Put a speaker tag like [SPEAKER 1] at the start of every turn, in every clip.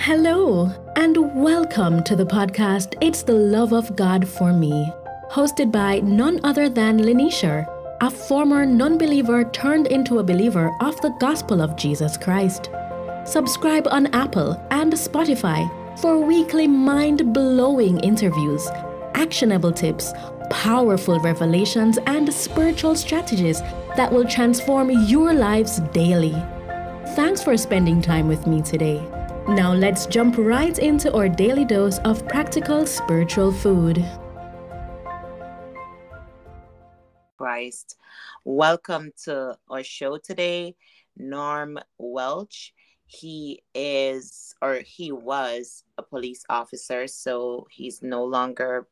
[SPEAKER 1] Hello, and welcome to the podcast It's the Love of God for Me, hosted by none other than Lenesher, a former non believer turned into a believer of the gospel of Jesus Christ. Subscribe on Apple and Spotify for weekly mind blowing interviews, actionable tips, powerful revelations, and spiritual strategies that will transform your lives daily. Thanks for spending time with me today. Now let's jump right into our daily dose of practical spiritual food.
[SPEAKER 2] Christ. Welcome to our show today, Norm Welsh. He is, or he was, a police officer, so he's no longer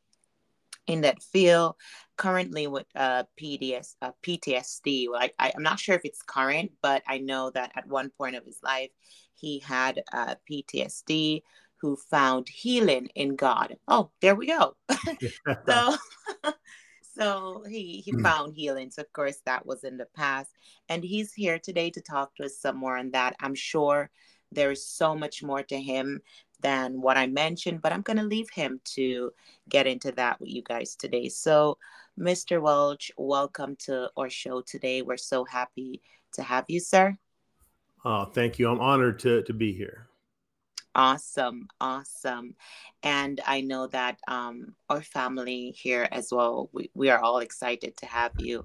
[SPEAKER 2] in that field. Currently with uh, PDS, uh, PTSD. Like I, I'm not sure if it's current, but I know that at one point of his life, he had uh, PTSD. Who found healing in God? Oh, there we go. so. So he he mm. found healing. So of course that was in the past, and he's here today to talk to us some more on that. I'm sure there is so much more to him than what I mentioned, but I'm going to leave him to get into that with you guys today. So, Mr. Welsh, welcome to our show today. We're so happy to have you, sir.
[SPEAKER 3] Oh, thank you. I'm honored to to be here.
[SPEAKER 2] Awesome, awesome. And I know that um, our family here as well, we, we are all excited to have you.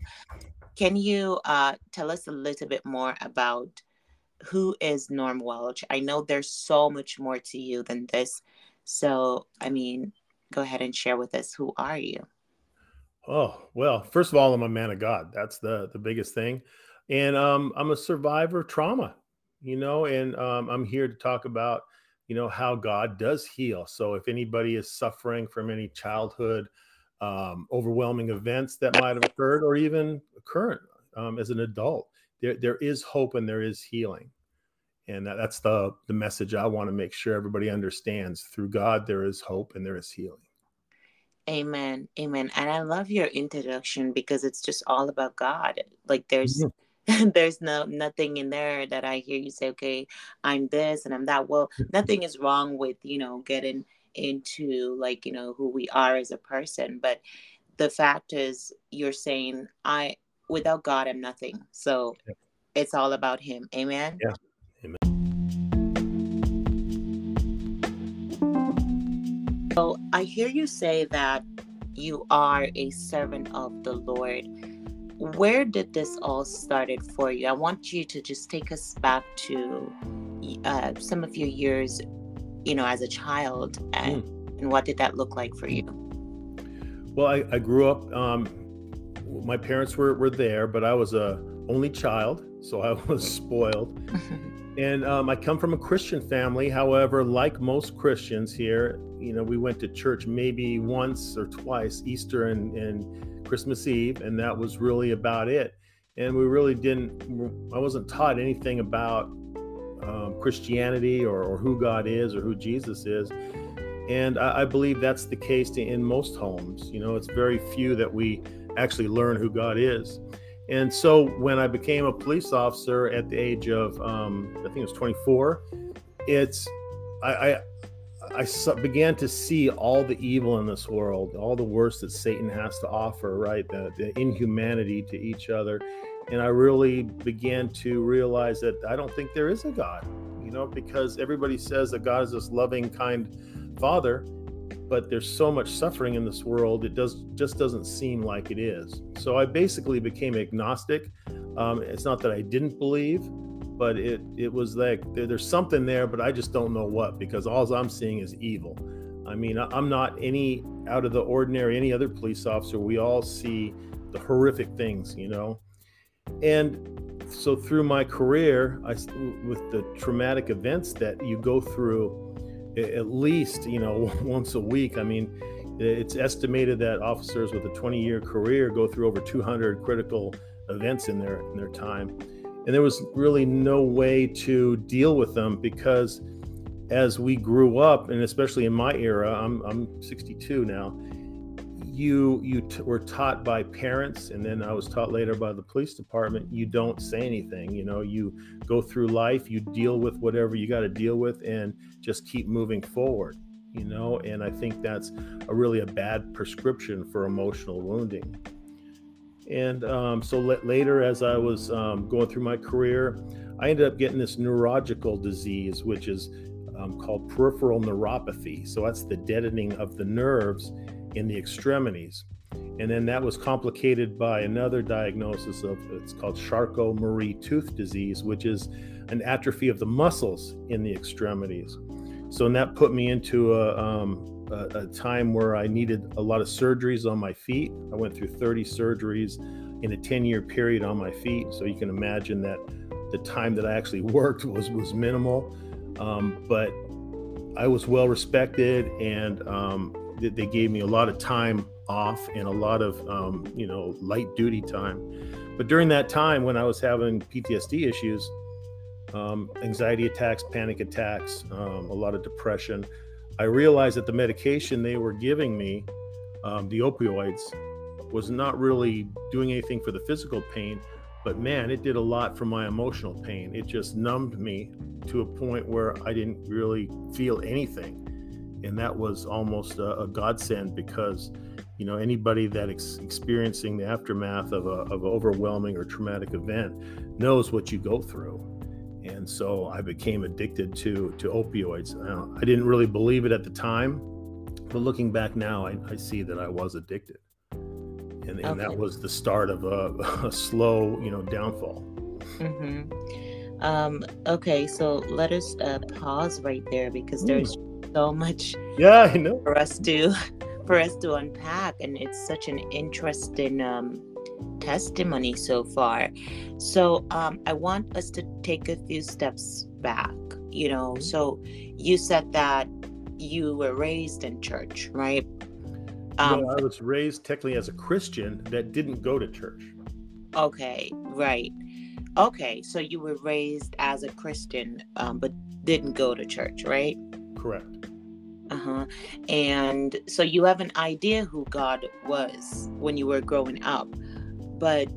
[SPEAKER 2] Can you uh, tell us a little bit more about who is Norm Welsh? I know there's so much more to you than this. So, I mean, go ahead and share with us who are you?
[SPEAKER 3] Oh, well, first of all, I'm a man of God. That's the the biggest thing. And um, I'm a survivor of trauma, you know, and um, I'm here to talk about you know how god does heal. So if anybody is suffering from any childhood um, overwhelming events that might have occurred or even current um, as an adult there, there is hope and there is healing. And that, that's the the message i want to make sure everybody understands. Through god there is hope and there is healing.
[SPEAKER 2] Amen. Amen. And i love your introduction because it's just all about god. Like there's mm-hmm. there's no nothing in there that I hear you say, okay, I'm this and I'm that. Well, nothing is wrong with, you know, getting into like, you know, who we are as a person. But the fact is you're saying I without God I'm nothing. So yeah. it's all about him. Amen.
[SPEAKER 3] Yeah. Amen.
[SPEAKER 2] So I hear you say that you are a servant of the Lord where did this all started for you? I want you to just take us back to uh, some of your years, you know, as a child, and, mm. and what did that look like for you?
[SPEAKER 3] Well, I, I grew up. Um, my parents were were there, but I was a only child, so I was spoiled. and um, I come from a Christian family. However, like most Christians here, you know, we went to church maybe once or twice, Easter and and Christmas Eve, and that was really about it. And we really didn't, I wasn't taught anything about um, Christianity or, or, who God is or who Jesus is. And I, I believe that's the case in most homes. You know, it's very few that we actually learn who God is. And so when I became a police officer at the age of, um, I think it was 24, it's, I, I, I began to see all the evil in this world, all the worst that Satan has to offer, right? The, the, inhumanity to each other. And I really began to realize that I don't think there is a God, you know, because everybody says that God is this loving, kind father, but there's so much suffering in this world, it does just doesn't seem like it is. So I basically became agnostic. Um, it's not that I didn't believe, but it it was like there, there's something there, but I just don't know what because all I'm seeing is evil. I mean, I'm not any out of the ordinary, any other police officer. We all see the horrific things, you know. And so through my career, I with the traumatic events that you go through, at least you know once a week. I mean, it's estimated that officers with a 20-year career go through over 200 critical events in their in their time and there was really no way to deal with them because as we grew up and especially in my era i'm, I'm 62 now you you t- were taught by parents and then i was taught later by the police department you don't say anything you know you go through life you deal with whatever you got to deal with and just keep moving forward you know? And i think that's a really a bad prescription for emotional wounding and um, so later as i was um, going through my career i ended up getting this neurological disease which is um, called peripheral neuropathy so that's the deadening of the nerves in the extremities and then that was complicated by another diagnosis of it's called Charcot-Marie tooth disease, which is an atrophy of the muscles in the extremities. So, and that put me into a, um, a, a, time where I needed a lot of surgeries on my feet. I went through 30 surgeries in a 10 year period on my feet. So you can imagine that the time that I actually worked was, was minimal. Um, but I was well respected and um, they gave me a lot of time off and a lot of, um, you know, light duty time. But during that time when I was having PTSD issues, um, anxiety attacks, panic attacks, um, a lot of depression. I realized that the medication they were giving me, um, the opioids, was not really doing anything for the physical pain, but man, it did a lot for my emotional pain. It just numbed me to a point where I didn't really feel anything. And that was almost a, a godsend because, you know, anybody that is experiencing the aftermath of, a, of an overwhelming or traumatic event knows what you go through and so I became addicted to to opioids. I didn't really believe it at the time, but looking back now, I, I see that I was addicted, and, and okay. that was the start of a, a slow, you know, downfall.
[SPEAKER 2] Mm-hmm. Um, okay, so let us uh, pause right there because there's mm. so much.
[SPEAKER 3] Yeah, I know.
[SPEAKER 2] For us to for us to unpack, and it's such an interesting. Um, testimony so far. So um, I want us to take a few steps back. You know, mm-hmm. so you said that you were raised in church, right?
[SPEAKER 3] Um, well, I was raised technically as a Christian that didn't go to church.
[SPEAKER 2] Okay, right. Okay, so you were raised as a Christian, um, but didn't go to church, right?
[SPEAKER 3] Correct.
[SPEAKER 2] Uh huh. And so you have an idea who God was when you were growing up but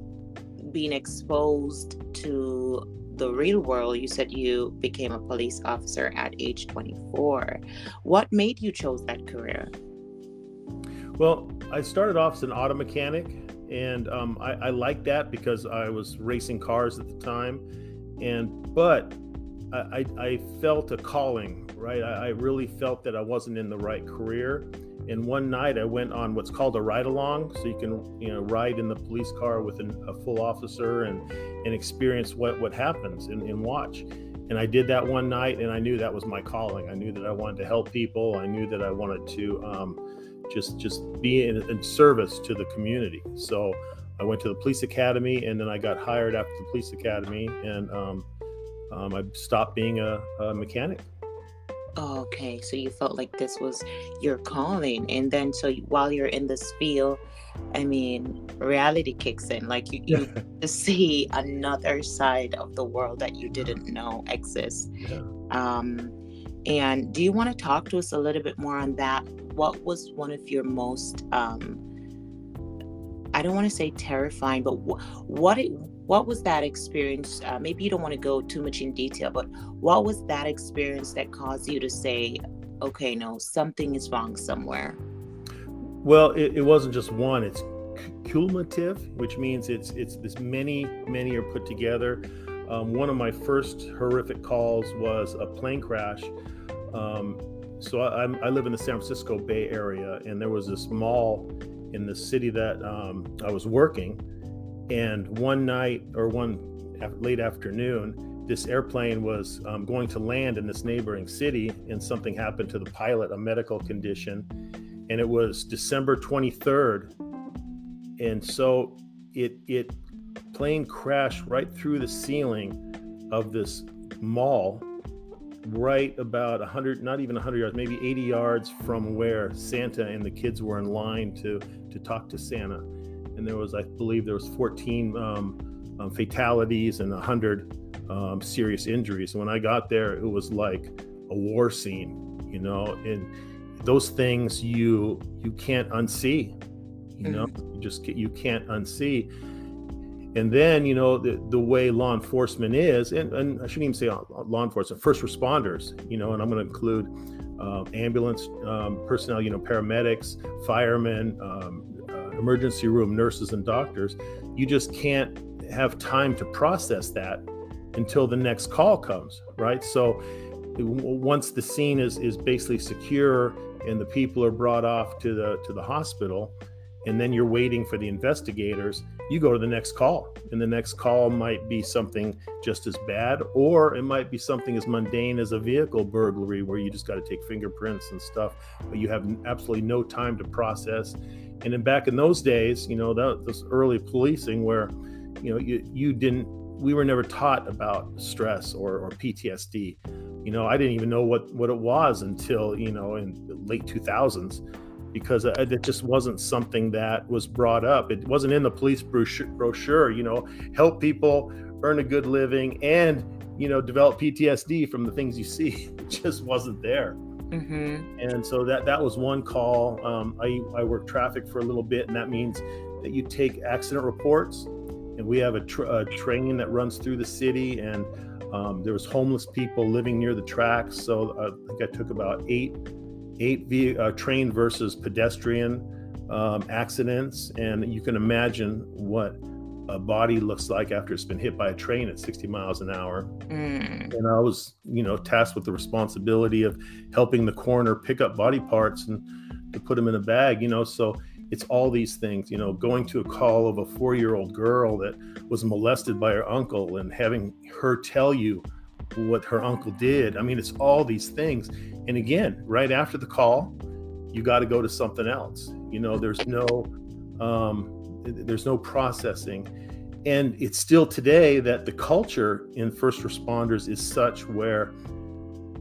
[SPEAKER 2] being exposed to the real world you said you became a police officer at age 24 what made you chose that career?
[SPEAKER 3] Well i started off as an auto mechanic and um, I, I liked that because i was racing cars at the time and but I, I, felt a calling right? I, I really felt that i wasn't in the right career and one night I went on what's called a ride along, so you can you know ride in the police car with an, a full officer and and experience what what happens and, and watch. And I did that one night, and I knew that was my calling. I knew that I wanted to help people. I knew that I wanted to um, just just be in, in service to the community. So I went to the police academy, and then I got hired after the police academy, and um, um, I stopped being a, a mechanic.
[SPEAKER 2] Oh, okay, so you felt like this was your calling, and then so while you're in this field, I mean, reality kicks in. Like you, you see another side of the world that you didn't know exists. Yeah. Um, and do you want to talk to us a little bit more on that? What was one of your most um, I don't want to say terrifying, but wh- what it, what was that experience? Uh, maybe you don't want to go too much in detail, but what was that experience that caused you to say, okay, no, something is wrong somewhere?
[SPEAKER 3] Well, it, it wasn't just one. It's cumulative, which means it's it's this many many are put together. Um, one of my first horrific calls was a plane crash. Um, so I, I, live in the San Francisco Bay Area, and there was this mall in the city that um, I was working and one night or one late afternoon, this airplane was um, going to land in this neighboring city, and something happened to the pilot, a medical condition. And it was December 23rd. And so it, it plane crashed right through the ceiling of this mall right about 100 not even 100 yards maybe 80 yards from where santa and the kids were in line to to talk to santa and there was, I believe, there was 14 um, um, fatalities and 100 um, serious injuries. And when I got there, it was like a war scene, you know, and those things you you can't unsee. You know, mm-hmm. you just you can't unsee. And then, you know, the, the way law enforcement is, and, and I shouldn't even say law enforcement, first responders, you know, and I'm going to include uh, ambulance um, personnel, you know, paramedics, firemen, um, emergency room nurses, and doctors. You just can't have time to process that until the next call comes, right? So once the scene is is basically secure and the people are brought off to the to the hospital, and then you're waiting for the investigators, you go to the next call. And the next call might be something just as bad, or it might be something as mundane as a vehicle burglary where you just got to take fingerprints and stuff, but you have absolutely no time to process. And then back in those days, you know, that this early policing where, you know, you, you didn't, we were never taught about stress or, or PTSD. You know, I didn't even know what, what it was until, you know, in the late 2000s because uh, it just wasn't something that was brought up. It wasn't in the police brochure, you know, help people earn a good living and, you know, develop PTSD from the things you see. It just wasn't there. Mm-hmm. And so that that was one call. Um, I, I worked traffic for a little bit, and that means that you take accident reports, and we have a, tr- a train that runs through the city, and um, there was homeless people living near the tracks. So uh, I think I took about eight eight v, uh, train versus pedestrian um, accidents, and you can imagine what a body looks like after it's been hit by a train at 60 miles an hour. Mm. And I was, you know, tasked with the responsibility of helping the coroner pick up body parts and to put them in a bag, you know. So it's all these things, you know, going to a call of a four year old girl that was molested by her uncle and having her tell you what her uncle did. I mean, it's all these things. And again, right after the call, you got to go to something else. You know, there's no um, there's no processing. And it's still today that the culture in first responders is such where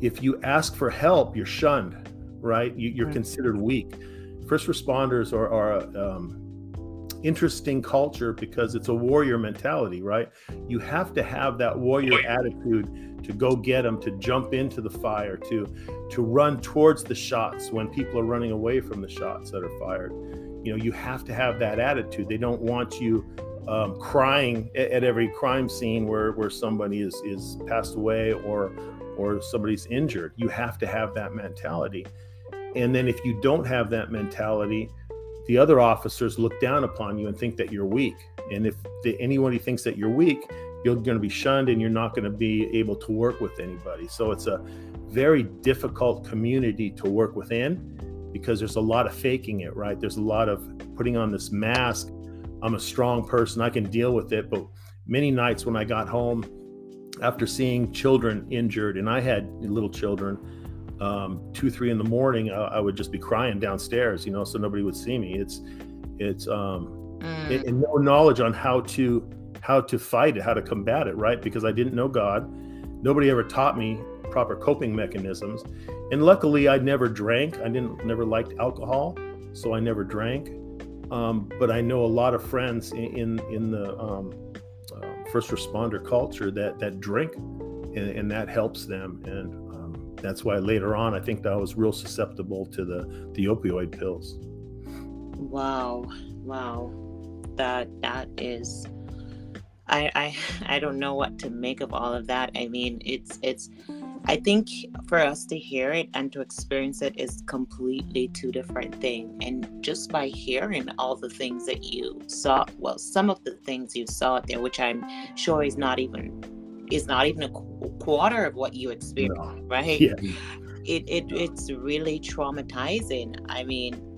[SPEAKER 3] if you ask for help, you're shunned, right? You, are considered weak. First responders are, are um, interesting culture because it's a warrior mentality, right? You have to have that warrior attitude to go get them, to jump into the fire, to to run towards the shots when people are running away from the shots that are fired. You know, you have to have that attitude. They don't want you um, crying at, at every crime scene where where somebody is is passed away or or somebody's injured. You have to have that mentality. And then if you don't have that mentality, the other officers look down upon you and think that you're weak. And if the, anybody thinks that you're weak, you're going to be shunned and you're not going to be able to work with anybody. So it's a very difficult community to work within because there's a lot of faking it, right? There's a lot of putting on this mask. I'm a strong person, I can deal with it. But many nights when I got home after seeing children injured, and I had little children, um, two, three in the morning, I, I, would just be crying downstairs, you know, so nobody would see me. It's, it's, um, mm. it, and no knowledge on how to, how to fight it, how to combat it, right? Because I didn't know God. Nobody ever taught me proper coping mechanisms. And luckily, I never drank. I didn't, never liked alcohol, so I never drank. Um, but I know a lot of friends in, in, in the um, uh, first responder culture that, that drink and, and that helps them. And that's why later on, I think that I was real susceptible to the the opioid pills.
[SPEAKER 2] Wow, wow, that that is. I, I I don't know what to make of all of that. I mean, it's it's I think for us to hear it and to experience it is completely two different things. And just by hearing all the things that you saw, well, some of the things you saw there, which I'm sure is not even is not even a quarter of what you experience, no. right? Yeah. It, it it's really traumatizing. I mean,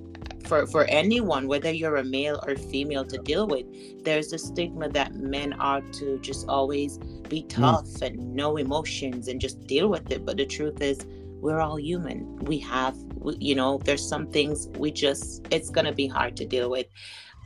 [SPEAKER 2] for for anyone, whether you're a male or female, to deal with, there's a stigma that men are to just always be mm. tough mm. and no emotions and just deal with it. But the truth is, we're all human. We have, you know, there's some things we just it's gonna be hard to deal with.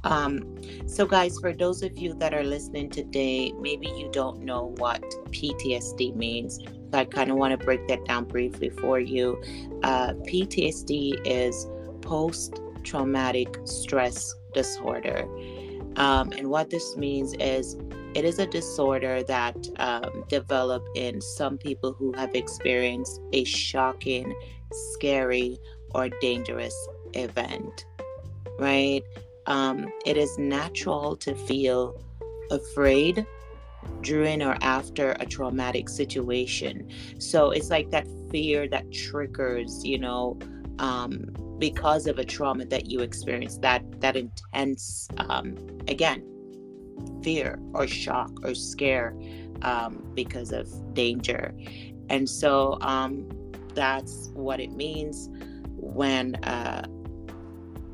[SPEAKER 2] Um, so, guys, for those of you that are listening today, maybe you don't know what PTSD means. So I kind of want to break that down briefly for you. Uh, PTSD is post traumatic stress disorder. Um, and what this means is it is a disorder that um, in some people who have experienced a shocking, scary, or dangerous event, right? um, it is natural to feel afraid during or after a traumatic situation. So it's like that fear that triggers, you know, um, because of a trauma that you experience, that that intense, um, again, fear or shock or scare um, because of danger. And so um, that's what it means when uh,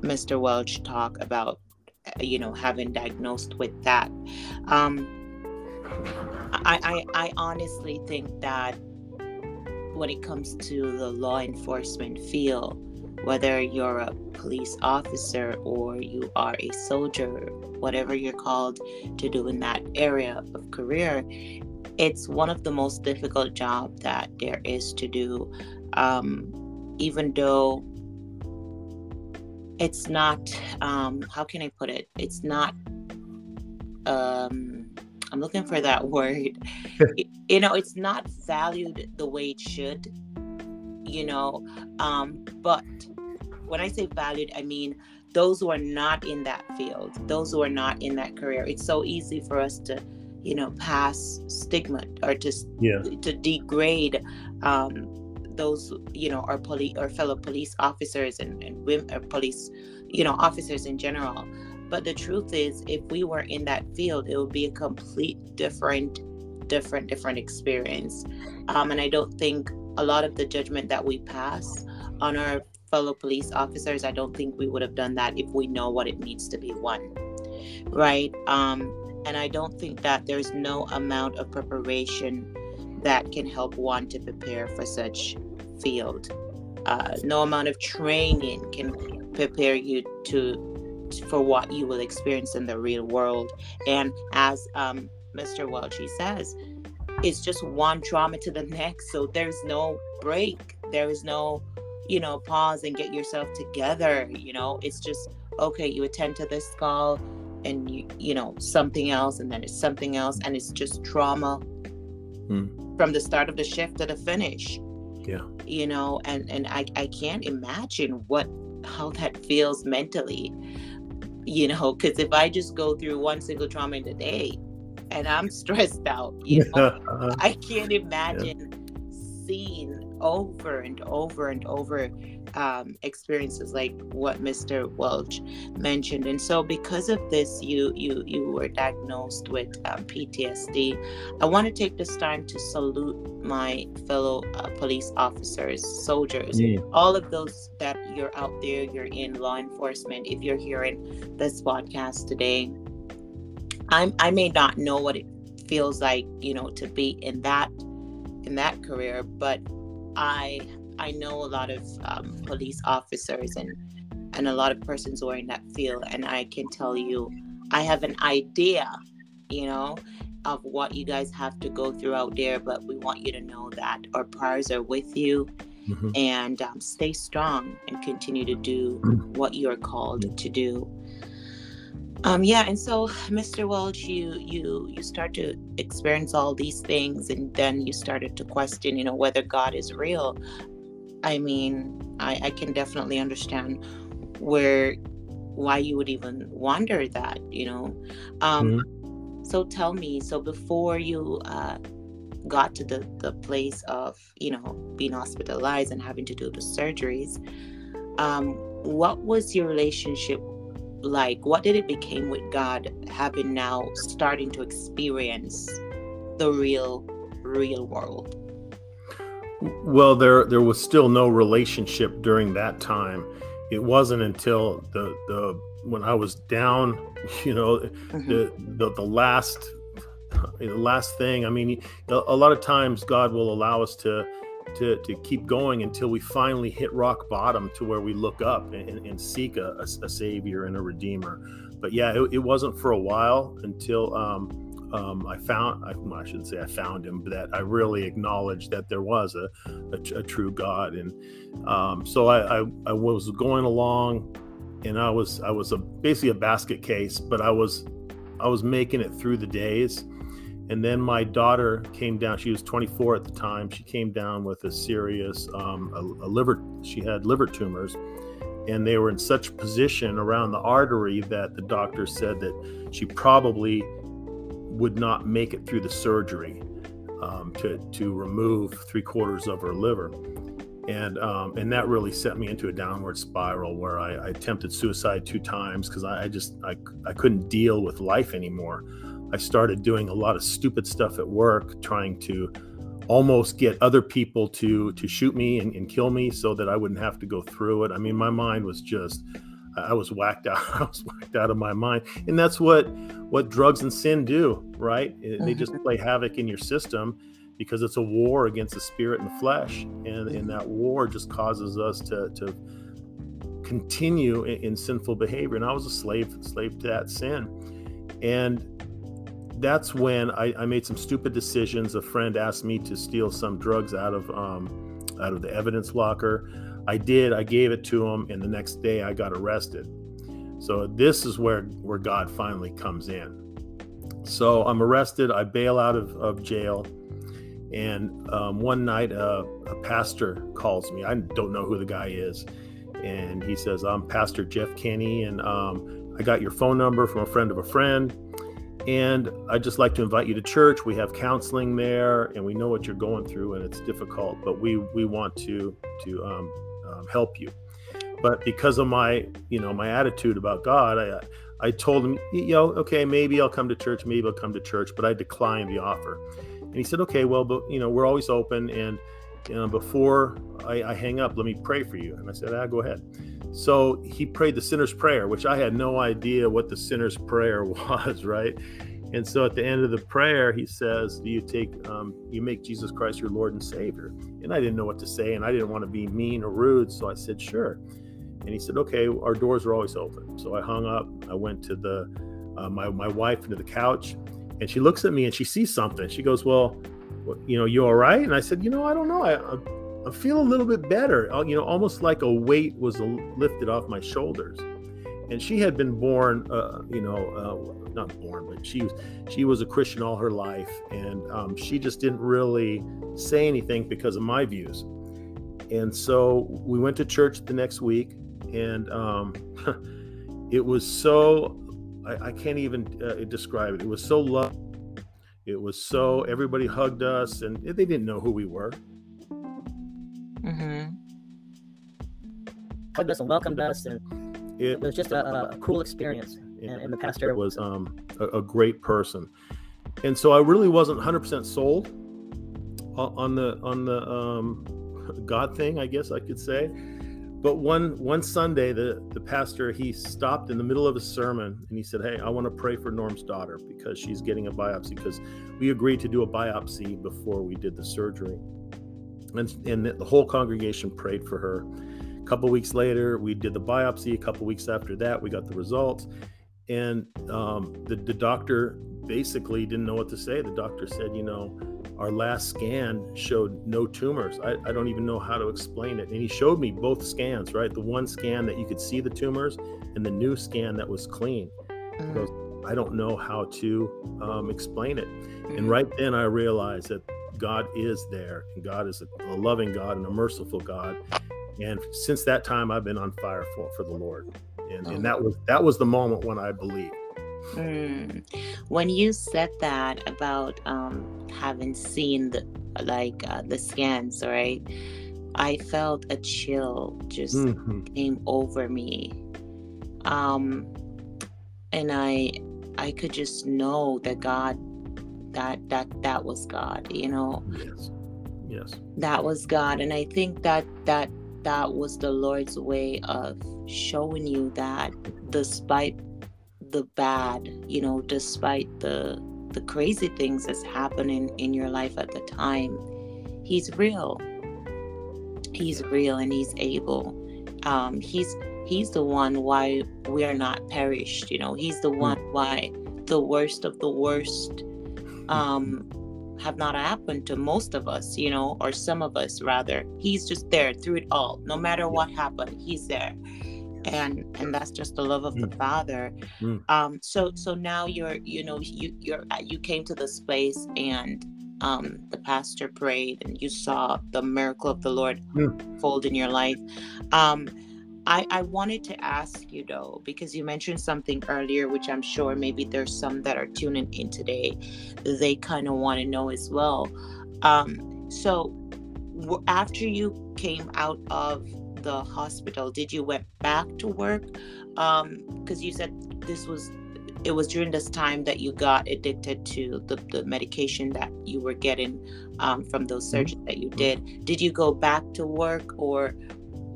[SPEAKER 2] Mr. Welsh talked about, uh, you know, having diagnosed with that. Um, I, I, I honestly think that when it comes to the law enforcement field, whether you're a police officer or you are a soldier, whatever you're called to do in that area of career, it's one of the most difficult jobs that there is to do. Um, even though it's not, um, how can I put it? It's not, um, I'm looking for that word. you know, it's not valued the way it should, you know, um, but when I say valued, I mean those who are not in that field, those who are not in that career. It's so easy for us to you know pass stigma or to yeah. to degrade um, those you know our police or fellow police officers and, and women or police you know officers in general but the truth is if we were in that field it would be a complete different different different experience um, and i don't think a lot of the judgment that we pass on our fellow police officers i don't think we would have done that if we know what it means to be one right um, and I don't think that there's no amount of preparation that can help one to prepare for such field. Uh, no amount of training can prepare you to for what you will experience in the real world. And as um, Mr. Welchie says, it's just one trauma to the next. So there's no break. There is no, you know, pause and get yourself together. You know, it's just okay. You attend to this call and you you know something else and then it's something else and it's just trauma hmm. from the start of the shift to the finish
[SPEAKER 3] yeah
[SPEAKER 2] you know and and I, I can't imagine what how that feels mentally you know because if i just go through one single trauma in a day and i'm stressed out you know i can't imagine yeah. seeing over and over and over um, experiences like what Mr. Welsh mentioned. And so, because of this, you you you were diagnosed with um, PTSD. I want to take this time to salute my fellow uh, police officers, soldiers, yeah. all of those that you're out there. You're in law enforcement. If you're hearing this podcast today, I'm I may not know what it feels like, you know, to be in that in that career, but I I know a lot of um, police officers and and a lot of persons who are in that field, and I can tell you, I have an idea, you know, of what you guys have to go through out there. But we want you to know that our prayers are with you, mm-hmm. and um, stay strong and continue to do mm-hmm. what you are called to do. Um, yeah, and so Mr. Welsh, you you you start to experience all these things, and then you started to question, you know, whether God is real. I mean, I, I can definitely understand where why you would even wonder that, you know. Um, mm-hmm. So tell me, so before you uh, got to the, the place of, you know, being hospitalized and having to do the surgeries, um, what was your relationship like? What did it become with God having now starting to experience the real, real world?
[SPEAKER 3] Well, there there was still no relationship during that time. It wasn't until the the when I was down, you know, mm-hmm. the, the the last the last thing. I mean, a lot of times God will allow us to to, to keep going until we finally hit rock bottom to where we look up and, and seek a, a, savior and a redeemer. But yeah, it, it wasn't for a while until um, um, I found, I, well, I, shouldn't say I found him, but that I really acknowledged that there was a, a, a true God. And um, so I, I, I, was going along and I was, I was a, basically a basket case, but I was, I was making it through the days. And then my daughter came down. She was 24 at the time. She came down with a serious, um, a, a liver. She had liver tumors, and they were in such position around the artery that the doctor said that she probably would not make it through the surgery um, to to remove three quarters of her liver, and um, and that really set me into a downward spiral where I, I attempted suicide two times because I, I, just I, I couldn't deal with life anymore. I started doing a lot of stupid stuff at work, trying to almost get other people to to shoot me and, and kill me so that I wouldn't have to go through it. I mean, my mind was just I was whacked out. I was whacked out of my mind, and that's what what drugs and sin do, right? They just mm-hmm. play havoc in your system because it's a war against the spirit and the flesh, and and that war just causes us to to continue in, in sinful behavior. And I was a slave slave to that sin, and that's when I, I, made some stupid decisions. A friend asked me to steal some drugs out of um, out of the evidence locker. I did. I gave it to him, and the next day I got arrested. So this is where where God finally comes in. So I'm arrested. I bail out of, of jail, and um, one night uh, a pastor calls me. I don't know who the guy is, and he says, "I'm Pastor Jeff Kenny, and um, I got your phone number from a friend of a friend." And I'd just like to invite you to church. We have counseling there, and we know what you're going through, and it's difficult, but we we want to to um, um, help you. But because of my, you know, my attitude about God, I, I told him, you know, okay, maybe I'll come to church, maybe I'll come to church, but I declined the offer. And he said, okay, well, but you know, we're always open, and you know, before I, I hang up, let me pray for you. And I said, ah, go ahead. So he prayed the sinner's prayer, which I had no idea what the sinner's prayer was, right? And so at the end of the prayer, he says, "Do you take, um, you make Jesus Christ your Lord and Savior?" And I didn't know what to say, and I didn't want to be mean or rude, so I said, "Sure." And he said, "Okay, our doors are always open." So I hung up. I went to the uh, my my wife into the couch, and she looks at me and she sees something. She goes, "Well, you know, you all right?" And I said, "You know, I don't know. I, I feel a little bit better. Uh, you know, almost like a weight was lifted off my shoulders." And she had been born, uh, you know, uh, not born, but she was she was a Christian all her life, and um, she just didn't really say anything because of my views. And so we went to church the next week, and um, it was so I, I can't even uh, describe it. It was so love. It was so everybody hugged us, and they didn't know who we were.
[SPEAKER 4] Mm-hmm. Hugged us and welcomed us, and it, it was just a, a cool experience and, and the pastor
[SPEAKER 3] was um, a, a, great person. And so I really wasn't 100% sold on the on the um, God thing, I guess I could say. But one one Sunday, the the pastor he stopped in the middle of a sermon and he said, "Hey, I want to pray for Norm's daughter because she's getting a biopsy because we agreed to do a biopsy before we did the surgery." And and the whole congregation prayed for her. A couple weeks later, we did the biopsy. A couple weeks after that, we got the results and um, the, the doctor basically didn't know what to say. The doctor said, you know, our last scan showed no tumors. I, I, don't even know how to explain it. And he showed me both scans, right? The one scan that you could see the tumors and the new scan that was clean. Mm-hmm. Goes, I don't know how to um, explain it. Mm-hmm. And right then I realized that God is there and God is a, a loving God and a merciful God. And since that time, I've been on fire for, for the Lord and, and that was that was the moment when I believed.
[SPEAKER 2] Mm. When you said that about um, having seen the like uh, the scans, right? I felt a chill just mm-hmm. came over me, um, and I I could just know that God that that that was God, you know.
[SPEAKER 3] Yes. Yes.
[SPEAKER 2] That was God, and I think that that that was the Lord's way of showing you that despite the bad, you know, despite the the crazy things that's happening in your life at the time, he's real. He's real and he's able. Um, he's he's the one why we are not perished, you know, he's the one why the worst of the worst um have not happened to most of us, you know, or some of us rather. He's just there through it all. No matter what happened, he's there. And and that's just the love of the mm. Father. Mm. Um so so now you're you know you you're you came to this place and um the pastor prayed and you saw the miracle of the Lord mm. fold in your life. Um I, I wanted to ask you though, because you mentioned something earlier, which I'm sure maybe there's some that are tuning in today, they kind of want to know as well. Um, so, w- after you came out of the hospital, did you went back to work? Because um, you said this was it was during this time that you got addicted to the, the medication that you were getting um, from those mm-hmm. surgeries that you did. Did you go back to work or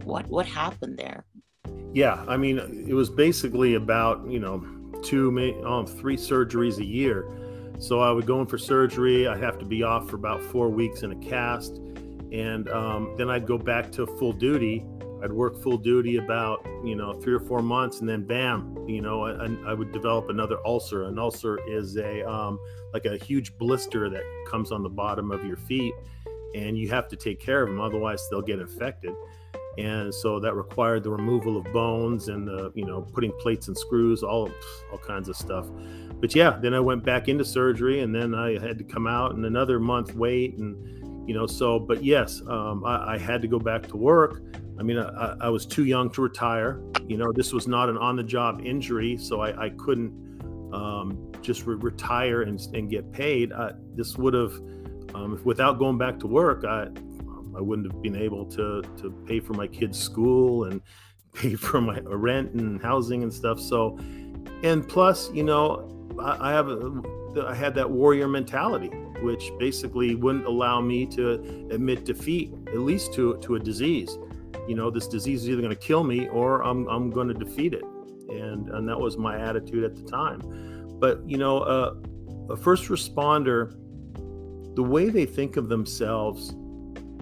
[SPEAKER 2] what what happened there?
[SPEAKER 3] Yeah, I mean, it was basically about you know two, um, three surgeries a year. So I would go in for surgery. I'd have to be off for about four weeks in a cast, and um, then I'd go back to full duty I'd work full duty about you know three or four months, and then bam, you know, I, I would develop another ulcer. An ulcer is a um, like a huge blister that comes on the bottom of your feet, and you have to take care of them, otherwise they'll get infected. And so that required the removal of bones and the you know putting plates and screws, all all kinds of stuff. But yeah, then I went back into surgery, and then I had to come out and another month wait and you know so but yes um, I, I, had to go back to work I mean, I, I, was too young to retire. You know, this was not an on-the-job injury, so I, I couldn't um, just re- retire and, and, get paid. This would have, um, without going back to work, I I wouldn't have been able to to pay for my kids' school and pay for my rent and housing and stuff. So, and plus, you know, I, I have a, I had that warrior mentality, which basically wouldn't allow me to admit defeat, at least to to a disease you know, this disease is either going to kill me or I'm, I'm going to defeat it. And, and that was my attitude at the time. But, you know, uh, a first responder, the way they think of themselves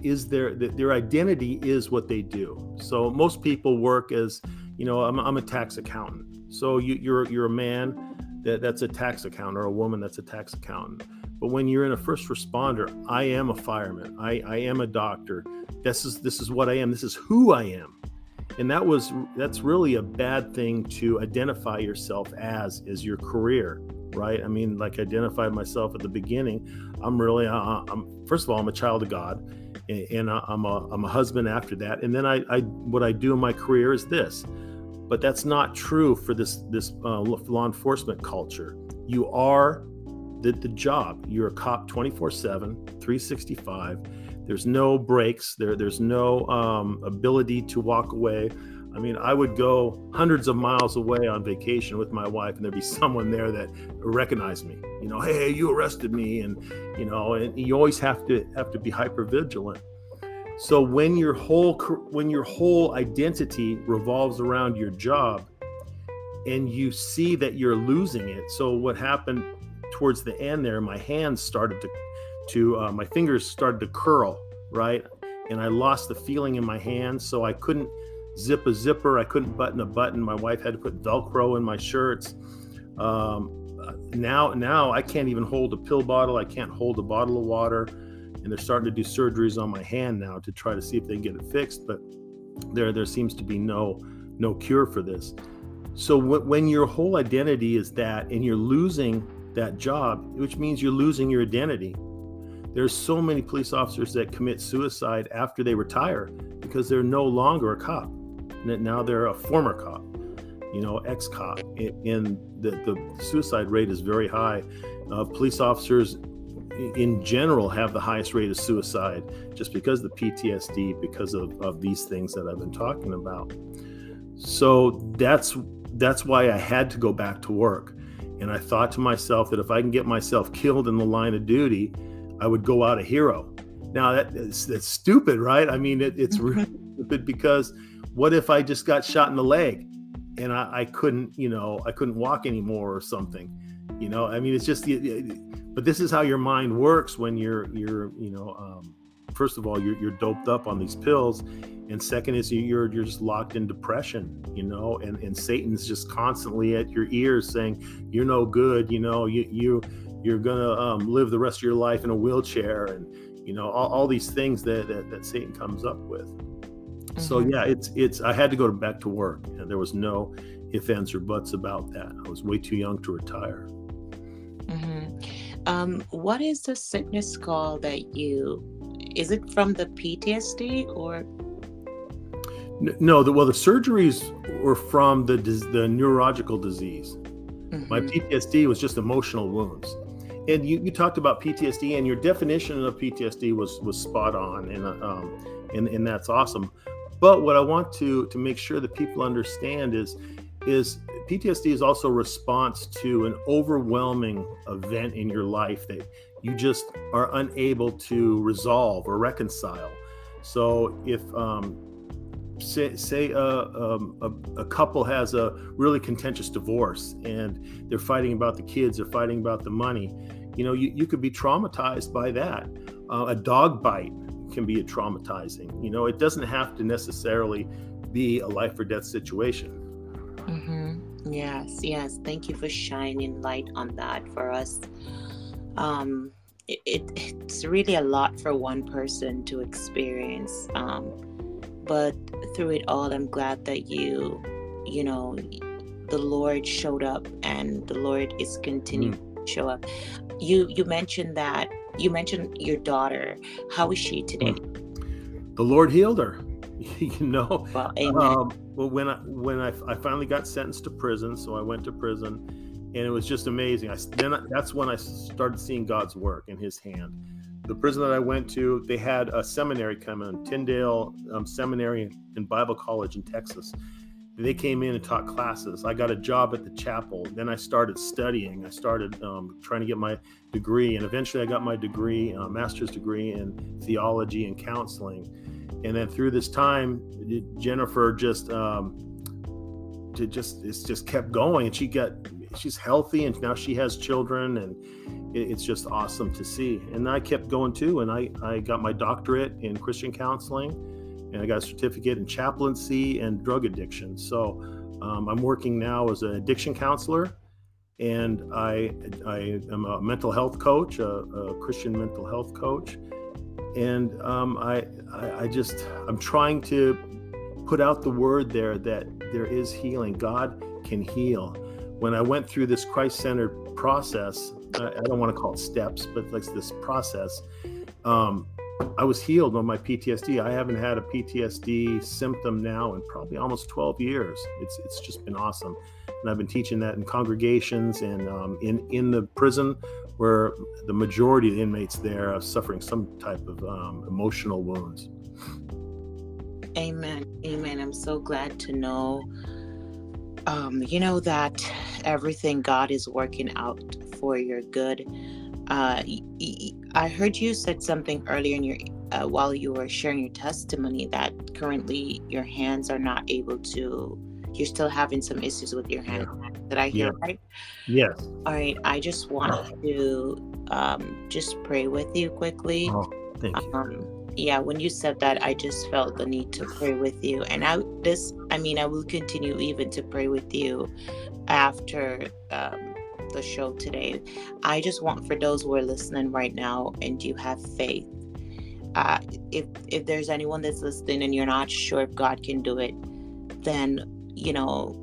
[SPEAKER 3] is their their identity is what they do. So most people work as, you know, I'm, I'm a tax accountant. So you, you're you're a man that, that's a tax accountant or a woman that's a tax accountant. But when you're in a first responder, I am a fireman. I, I am a doctor. This is this is what I am. This is who I am. And that was that's really a bad thing to identify yourself as is your career, right? I mean, like identified myself at the beginning. I'm really uh, uh I'm first of all I'm a child of God, and I'm a I'm a husband after that. And then I, I what I do in my career is this, but that's not true for this this uh, law enforcement culture. You are the, the job. You're a cop 24 7, 365. There's no breaks. There, there's no um, ability to walk away. I mean, I would go hundreds of miles away on vacation with my wife, and there'd be someone there that recognized me. You know, hey, you arrested me, and you know, and you always have to have to be hyper vigilant. So when your whole when your whole identity revolves around your job, and you see that you're losing it, so what happened towards the end there, my hands started to, to uh, my fingers started to curl, right? And I lost the feeling in my hands, so I couldn't zip a zipper. I couldn't button a button. My wife had to put Velcro in my shirts. Um, now, now I can't even hold a pill bottle. I can't hold a bottle of water, and they're starting to do surgeries on my hand now to try to see if they can get it fixed. But there, there seems to be no, no cure for this. So w- when your whole identity is that, and you're losing that job, which means you're losing your identity. There's so many police officers that commit suicide after they retire because they're no longer a cop. Now they're a former cop, you know, ex cop. And the, the suicide rate is very high. Uh, police officers in general have the highest rate of suicide just because the PTSD, because of, of these things that I've been talking about. So that's that's why I had to go back to work. And I thought to myself that if I can get myself killed in the line of duty, I would go out a hero. Now that is, that's stupid, right? I mean, it, it's really stupid because what if I just got shot in the leg and I, I, couldn't, you know, I couldn't walk anymore or something, you know? I mean, it's just, but this is how your mind works when you're, you're, you know, um, first of all, you're, you're doped up on these pills and second is you're you're just locked in depression you know? And and satan's just constantly at your ears saying you're no good you know? You you you're gonna um, live the rest of your life in a wheelchair and you know all, all these things that, that, that satan comes up with mm-hmm. so yeah it's it's i had to go back to work and there was no if ands, or buts about that i was way too young to retire
[SPEAKER 2] mm-hmm. um, what is the sickness called that you is it from the ptsd or
[SPEAKER 3] No, the, well, the surgeries were from the the neurological disease. Mm-hmm. My PTSD was just emotional wounds. And you, you talked about PTSD, and your definition of PTSD was was spot on, and um, and and that's awesome. But what I want to to make sure that people understand is is PTSD is also a response to an overwhelming event in your life that you just are unable to resolve or reconcile. So if um, say, say a, um, a, a, couple has a really contentious divorce and they're fighting about the kids, they're fighting about the money, you know, you, you could be traumatized by that. Uh, a dog bite can be a traumatizing. You know, it doesn't have to necessarily be a life or death situation.
[SPEAKER 2] Mm-hmm. Yes, yes. Thank you for shining light on that for us. Um, it, it, it's really a lot for one person to experience. Um, but through it all, I'm glad that you, you know, the Lord showed up and the Lord is continuing mm. to show up. You you mentioned that you mentioned your daughter. How is she today?
[SPEAKER 3] Mm. The Lord healed her. you know.
[SPEAKER 2] Well, amen. Um,
[SPEAKER 3] well, when I when I, I finally got sentenced to prison, so I went to prison, and it was just amazing. I then that's when I started seeing God's work in His hand. The prison that I went to, they had a seminary come in, Tyndale um, Seminary and Bible College in Texas. They came in and taught classes. I got a job at the chapel. Then I started studying. I started um, trying to get my degree, and eventually I got my degree, uh, master's degree in theology and counseling and then through this time jennifer just um to just it's just kept going and she got she's healthy and now she has children and it's just awesome to see and i kept going too and i i got my doctorate in christian counseling and i got a certificate in chaplaincy and drug addiction so um, i'm working now as an addiction counselor and i i am a mental health coach a, a christian mental health coach and um, I, I, I just I'm trying to put out the word there that there is healing. God can heal. When I went through this Christ-centered process, I, I don't want to call it steps, but like this process, um, I was healed on my PTSD. I haven't had a PTSD symptom now in probably almost 12 years. It's it's just been awesome, and I've been teaching that in congregations and um, in in the prison where the majority of the inmates there are suffering some type of um, emotional wounds.
[SPEAKER 2] Amen. Amen. I'm so glad to know, um, you know, that everything God is working out for your good. Uh, I heard you said something earlier in your uh, while you were sharing your testimony that currently your hands are not able to. You're still having some issues with your hands. Yeah. Did I hear
[SPEAKER 3] yeah.
[SPEAKER 2] right?
[SPEAKER 3] Yes.
[SPEAKER 2] All right. I just want to um, just pray with you quickly.
[SPEAKER 3] Oh, thank you. Um,
[SPEAKER 2] yeah, when you said that, I just felt the need to pray with you, and I this, I mean, I will continue even to pray with you after um, the show today. I just want for those who are listening right now and you have faith. Uh, if if there's anyone that's listening and you're not sure if God can do it, then you know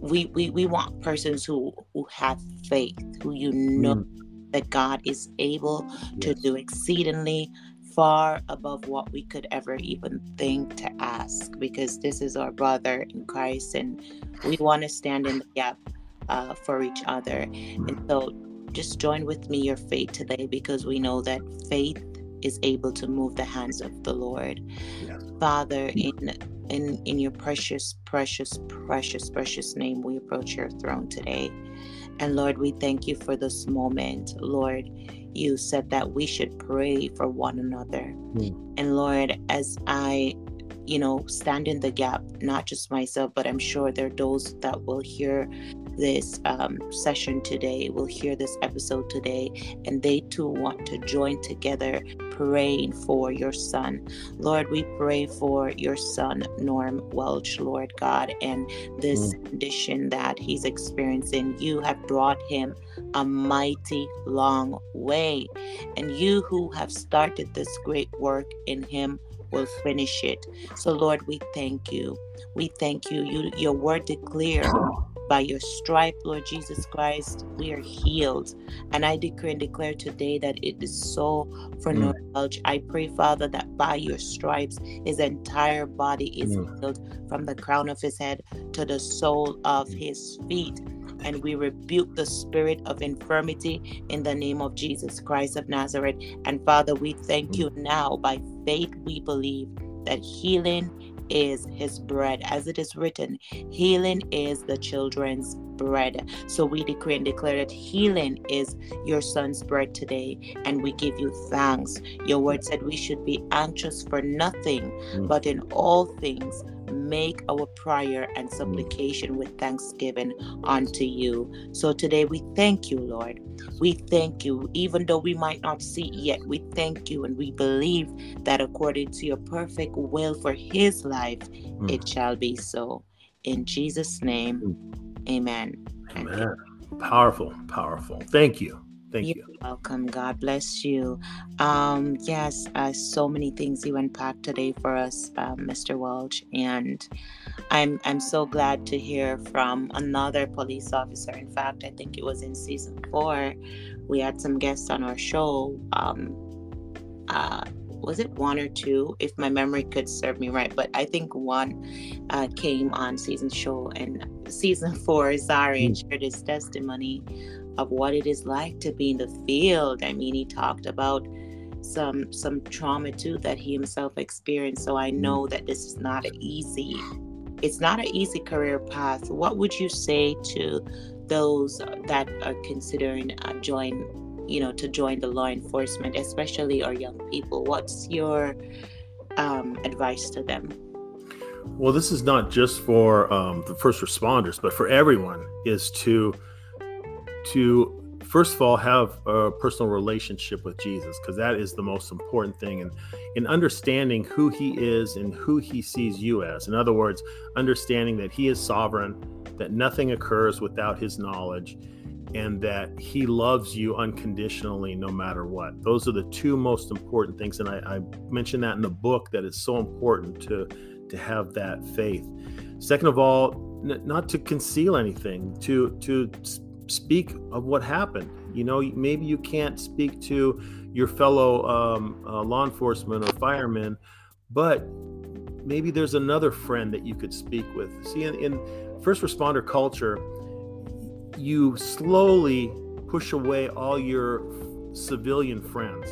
[SPEAKER 2] we we, we want persons who who have faith, who you know mm. that God is able yes. to do exceedingly far above what we could ever even think to ask because this is our brother in Christ and we want to stand in the gap uh, for each other. And so just join with me your faith today because we know that faith is able to move the hands of the Lord. Father, in in in your precious, precious, precious, precious name, we approach your throne today. And Lord, we thank you for this moment. Lord, you said that we should pray for one another. Mm. And Lord, as I you know, stand in the gap, not just myself, but I'm sure there are those that will hear this um, session today, will hear this episode today, and they too want to join together praying for your son. Lord, we pray for your son, Norm Welsh, Lord God, and this mm. condition that he's experiencing. You have brought him a mighty long way. And you who have started this great work in him will finish it. So, Lord, we thank you. We thank you. you your word declares by your stripe, Lord Jesus Christ, we are healed. And I decree and declare today that it is so for mm. Welsh. I pray, Father, that by your stripes, his entire body is mm. healed from the crown of his head to the sole of his feet and we rebuke the spirit of infirmity in the name of Jesus Christ of Nazareth. And Father, we thank you now. By faith, we believe that healing is his bread. As it is written, healing is the children's bread. So we decree and declare that healing is your son's bread today, and we give you thanks. Your word said we should be anxious for nothing, mm. but in all things make our prayer and supplication with thanksgiving unto you. So today we thank you, Lord. We thank you, even though we might not see it yet, we thank you and we believe that according to your perfect will for his life, mm. it shall be so. In Jesus' name, mm. amen.
[SPEAKER 3] Amen. Powerful, powerful. Thank you. Thank
[SPEAKER 2] You're you. welcome. God bless you. Um, yes, uh, so many things you unpacked today for us, uh, Mr. Welsh, and I'm I'm so glad to hear from another police officer. In fact, I think it was in season four. We had some guests on our show. Um, uh, was it one or two if my memory could serve me right but i think one uh, came on season show and season four zari and hmm. shared his testimony of what it is like to be in the field. I mean, he talked about some some trauma too that he himself experienced. So I know that this is not an easy it's not an easy career path. What would you say to those that are considering uh, join you know to join the law enforcement, especially our young people? What's your um, advice to them?
[SPEAKER 3] Well, this is not just for um, the first responders, but for everyone. Is to to first of all have a personal relationship with Jesus because that is the most important thing and in understanding who he is and who he sees you as. In other words understanding that he is sovereign that nothing occurs without his knowledge and that he loves you unconditionally no matter what. Those are the two most important things and I, I mentioned that in the book that it's so important to to have that faith. Second of all n- not to conceal anything to to speak of what happened. You know, maybe you can't speak to your fellow um, uh, law enforcement or firemen, but maybe there's another friend that you could speak with. See, in, in first responder culture, you slowly push away all your civilian friends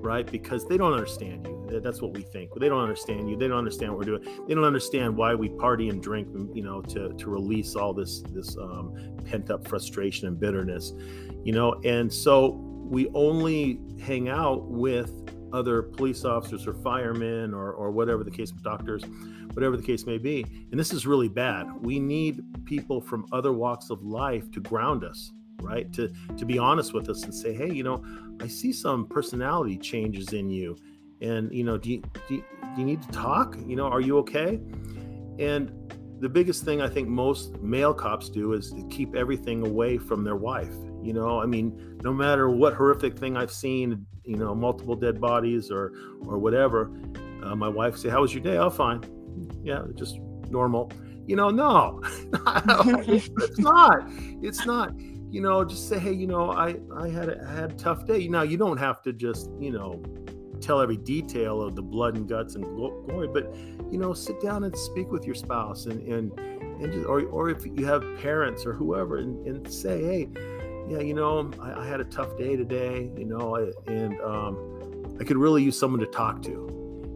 [SPEAKER 3] right? Because they don't understand you. That's what we think. They don't understand you. They don't understand what we're doing. They don't understand why we party and drink, you know, to to release all this this um, pent up frustration and bitterness, you know. And so we only hang out with other police officers or firemen or or whatever the case, doctors, whatever the case may be. And this is really bad. We need people from other walks of life to ground us right? To to be honest with us and say hey you know i see some personality changes in you. And you know do you, do you, do you need to talk? You know are you okay? And the biggest thing i think most male cops do is to keep everything away from their wife you know? I mean no matter what horrific thing i've seen you know multiple dead bodies or or whatever uh, my wife say how was your day? Oh fine. Yeah just normal. You know no it's not. It's not you know, just say, hey, you know, I I had a, I had a tough day. Now you don't have to just you know tell every detail of the blood and guts and glory, but you know, sit down and speak with your spouse and and and just, or or if you have parents or whoever, and, and say, hey, yeah, you know, I, I had a tough day today, you know, and um, I could really use someone to talk to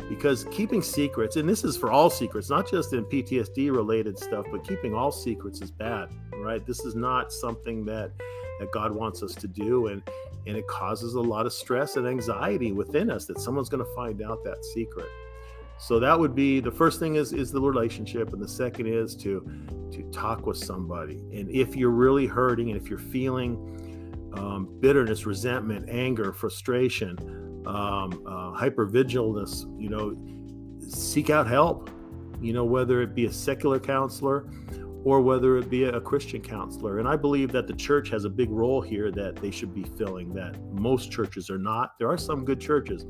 [SPEAKER 3] because keeping secrets and this is for all secrets not just in ptsd related stuff but keeping all secrets is bad right? This is not something that that god wants us to do and and it causes a lot of stress and anxiety within us that someone's going to find out that secret. So that would be the first thing is is the relationship and the second is to to talk with somebody. And if you're really hurting and if you're feeling um, bitterness resentment anger frustration um, uh, hypervigilance, you know, seek out help. You know, whether it be a secular counselor or whether it be a Christian counselor. And I believe that the church has a big role here that they should be filling, that most churches are not. There are some good churches,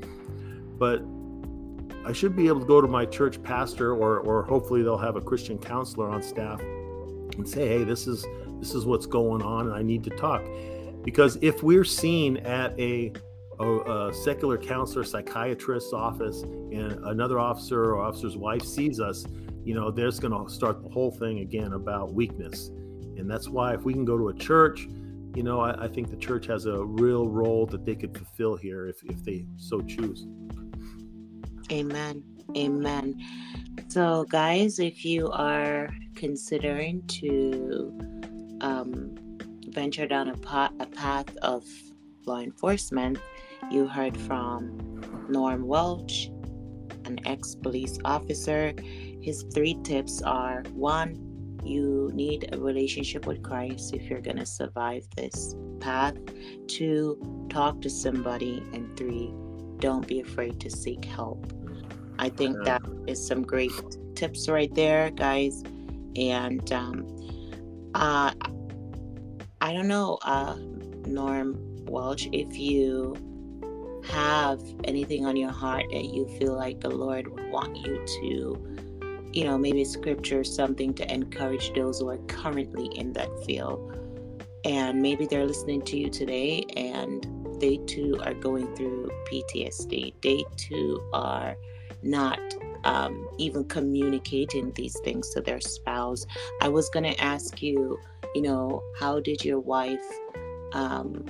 [SPEAKER 3] but I should be able to go to my church pastor or or hopefully they'll have a Christian counselor on staff and say, "Hey, this is this is what's going on and I need to talk." Because if we're seen at a a, a, secular counselor, psychiatrist's office, and another officer or officer's wife sees us, you know, there's going to start the whole thing again about weakness. And that's why if we can go to a church, you know, I, I think the church has a real role that they could fulfill here if, if they so choose.
[SPEAKER 2] Amen. Amen. So, guys, if you are considering to um, venture down a, path, a path of law enforcement, you heard from Norm Welsh, an ex police officer. His three tips are one, you need a relationship with Christ if you're going to survive this path. Two, talk to somebody. And three, don't be afraid to seek help. I think that is some great tips right there, guys. And um, uh, I don't know, uh, Norm Welsh, if you have anything on your heart that you feel like the Lord would want you to, you know, maybe scripture, something to encourage those who are currently in that field. And maybe they're listening to you today and they too are going through PTSD. They too are not um, even communicating these things to their spouse. I was going to ask you, you know, how did your wife, um,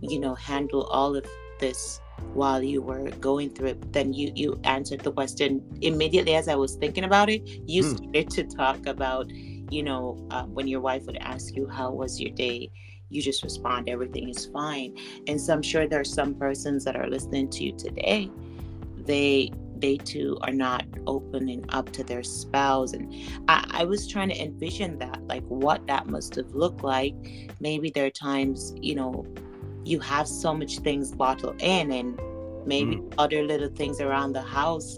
[SPEAKER 2] you know, handle all of this while you were going through it then you you answered the question immediately as i was thinking about it. You hmm. started to talk about you know uh, when your wife would ask you how was your day? You just respond everything is fine. And so i'm sure there are some persons that are listening to you today. They they too are not opening up to their spouse. And I, I was trying to envision that like what that must have looked like. Maybe there are times you know you have so much things bottled in and maybe mm. other little things around the house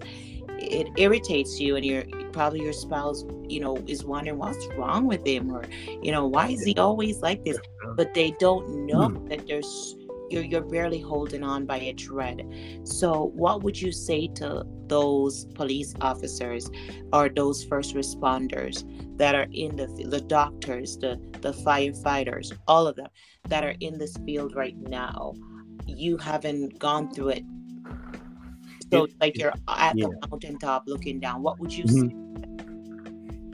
[SPEAKER 2] it irritates you and your probably your spouse you know is wondering what's wrong with him or you know why is he always like this but they don't know mm. that there's you're, you're barely holding on by a thread so what would you say to those police officers or those first responders that are in the the doctors the the firefighters all of them that are in this field right now you haven't gone through it so like you're at yeah. the mountaintop looking down what would you mm-hmm. say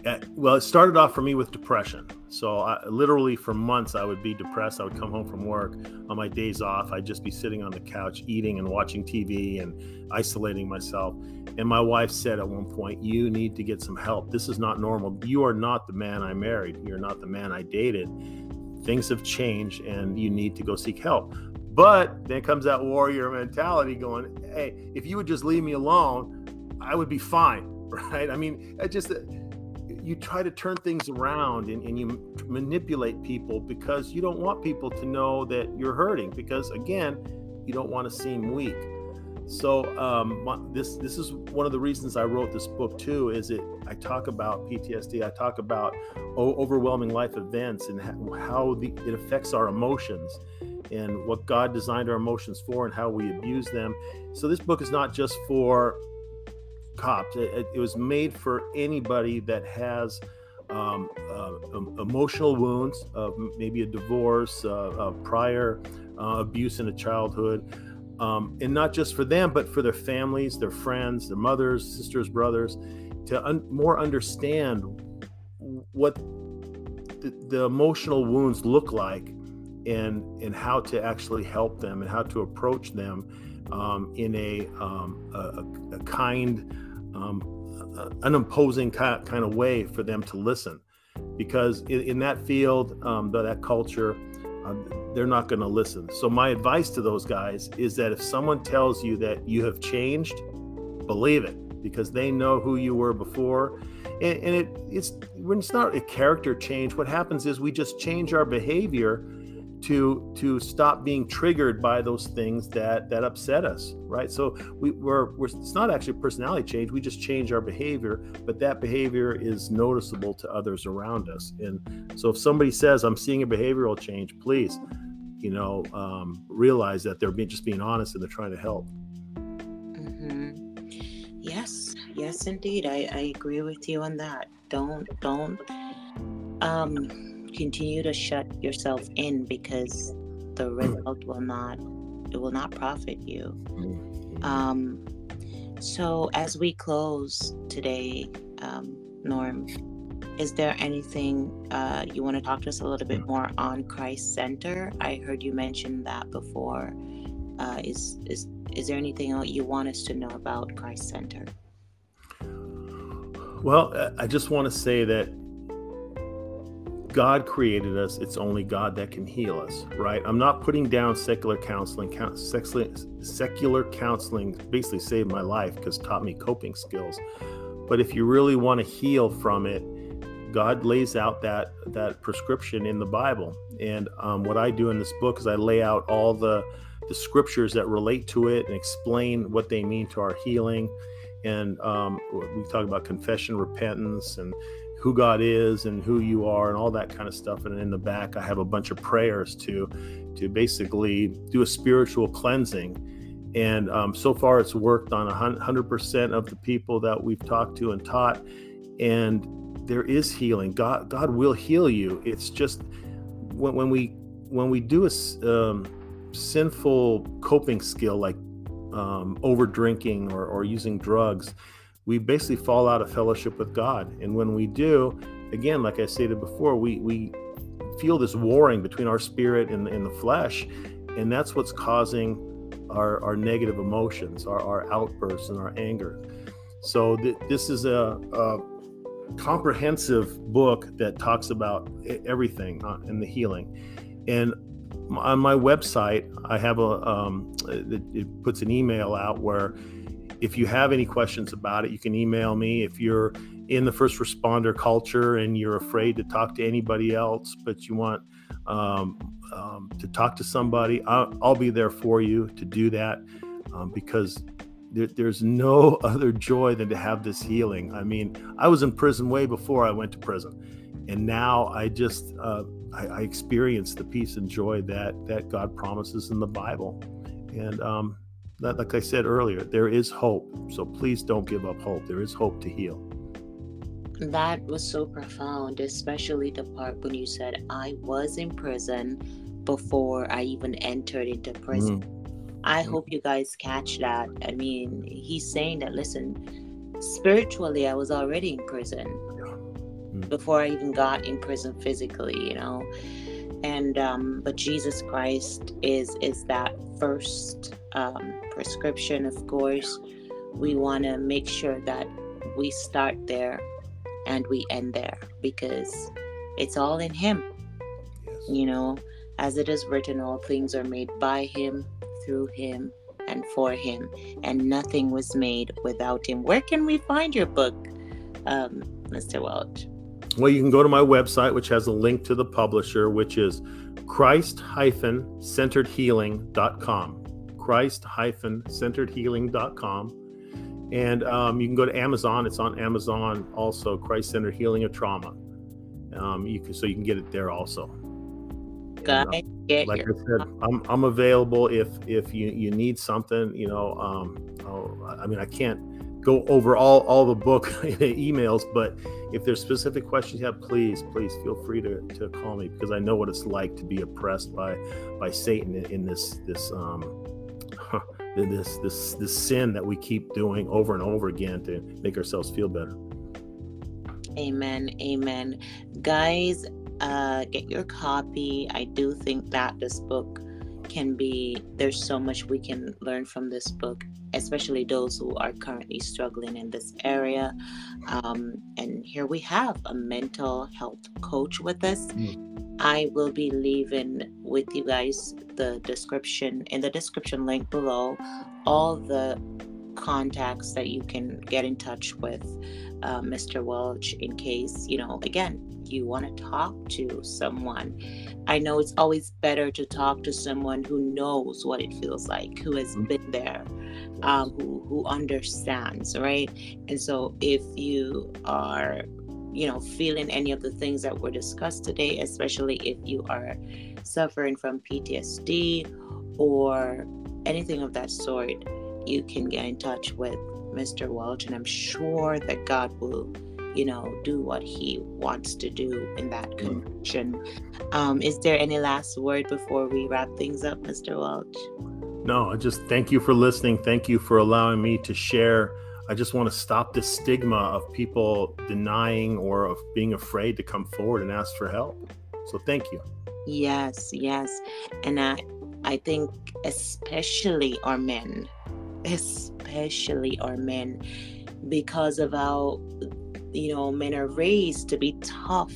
[SPEAKER 3] uh, well, it started off for me with depression. So, I, literally, for months, I would be depressed. I would come home from work on my days off. I'd just be sitting on the couch, eating and watching TV and isolating myself. And my wife said at one point, You need to get some help. This is not normal. You are not the man I married. You're not the man I dated. Things have changed and you need to go seek help. But then comes that warrior mentality going, Hey, if you would just leave me alone, I would be fine. Right. I mean, I just you try to turn things around and, and you manipulate people because you don't want people to know that you're hurting because again you don't want to seem weak so um, my, this this is one of the reasons I wrote this book too. Is it I talk about PTSD, I talk about o- overwhelming life events and how the, it affects our emotions, and what God designed our emotions for, and how we abuse them. So this book is not just for cops. It, it was made for anybody that has um, uh, emotional wounds of maybe a divorce, uh, prior uh, abuse in a childhood, um, and not just for them, but for their families, their friends, their mothers, sisters, brothers, to un- more understand what the, the emotional wounds look like and and how to actually help them and how to approach them um, in a, um, a, a, kind um, an imposing kind of way for them to listen. Because in, in that field um, that culture uh, they're not going to listen. So my advice to those guys is that if someone tells you that you have changed believe it because they know who you were before. And, and it, it's when it's not a character change what happens is we just change our behavior to to stop being triggered by those things that that upset us right so we, we're, we're it's not actually personality change we just change our behavior but that behavior is noticeable to others around us and so if somebody says i'm seeing a behavioral change please you know um, realize that they're being, just being honest and they're trying to help
[SPEAKER 2] mm-hmm. yeah yes, indeed. I, I agree with you on that. Don't don't um continue to shut yourself in because the mm. result will not it will not profit you. Mm. Um so as we close today, um, Norm, is there anything uh, you want to talk to us a little bit more on Christ Center? I heard you mention that before. Uh, is is is there anything else you want us to know about Christ Center?
[SPEAKER 3] Well, I just want to say that God created us. It's only God that can heal us, right? I'm not putting down secular counseling. Secular counseling basically saved my life because taught me coping skills. But if you really want to heal from it, God lays out that that prescription in the Bible. And um, what I do in this book is I lay out all the the scriptures that relate to it and explain what they mean to our healing. And um, we talk about confession, repentance, and who God is and who you are and all that kind of stuff. And in the back, I have a bunch of prayers to to basically do a spiritual cleansing. And um, so far, it's worked on 100% of the people that we've talked to and taught. And there is healing. God God will heal you. It's just when, when we when we do a um, sinful coping skill like um, over drinking or, or using drugs we basically fall out of fellowship with God. And when we do, again, like I stated before, we we feel this warring between our spirit and, and the flesh, and that's what's causing our, our negative emotions, our, our outbursts, and our anger. So th- this is a, a, comprehensive book that talks about everything uh, in the healing. And on my website, I have a um, it, it puts an email out where if you have any questions about it, you can email me. If you're in the first responder culture and you're afraid to talk to anybody else, but you want um, um, to talk to somebody, I'll, I'll, be there for you to do that um, because there, there's no other joy than to have this healing. I mean, I was in prison way before I went to prison, and now I just uh, I, I experience the peace and joy that that God promises in the Bible, and um, like I said earlier, there is hope. So please don't give up hope. There is hope to heal.
[SPEAKER 2] That was so profound, especially the part when you said, I was in prison before I even entered into prison. Mm-hmm. I mm-hmm. hope you guys catch that. I mean, he's saying that, listen, spiritually, I was already in prison. Before I even got in prison physically, you know? And um, but jesus christ is is that first um, prescription of course. We want to make sure that we start there and we end there because it's all in him yes. you know? As it is written all things are made by him through him and for him and nothing was made without him. Where can we find your book um, mr welsh
[SPEAKER 3] well, you can go to my website, which has a link to the publisher, which is christ-centeredhealing.com. Christ-centeredhealing.com. And um, you can go to Amazon. It's on Amazon also, Christ Centered Healing of Trauma. Um, you can so you can get it there also.
[SPEAKER 2] Got
[SPEAKER 3] like I said, I'm, I'm available if if you, you need something. You know, um, oh, I mean, I can't go over all all the book emails but if there's specific questions you have please please feel free to, to call me because i know what it's like to be oppressed by by satan in, this this um this this this sin that we keep doing over and over again to make ourselves feel better.
[SPEAKER 2] Amen amen. Guys uh get your copy. I do think that this book can be there's so much we can learn from this book especially those who are currently struggling in this area. Um, and here we have a mental health coach with us. Mm. I will be leaving with you guys the description in the description link below all the contacts that you can get in touch with uh, Mr. Welsh in case, you know, again, you want to talk to someone. I know it's always better to talk to someone who knows what it feels like, who has mm-hmm. been there, um, who who understands, right? And so if you are you know feeling any of the things that were discussed today especially if you are suffering from ptsd or anything of that sort you can get in touch with Mr. Welsh, and I'm sure that God will, you know, do what He wants to do in that
[SPEAKER 3] Mm.
[SPEAKER 2] connection. Um, is there any last word before we wrap things up, Mr. Welsh?
[SPEAKER 3] No, I just thank you for listening. Thank you for allowing me to share. I just want to stop this stigma of people denying or of being afraid to come forward and ask for help. So thank you.
[SPEAKER 2] Yes, yes. And I I think especially our men, especially our men, because of how you know men are raised to be tough,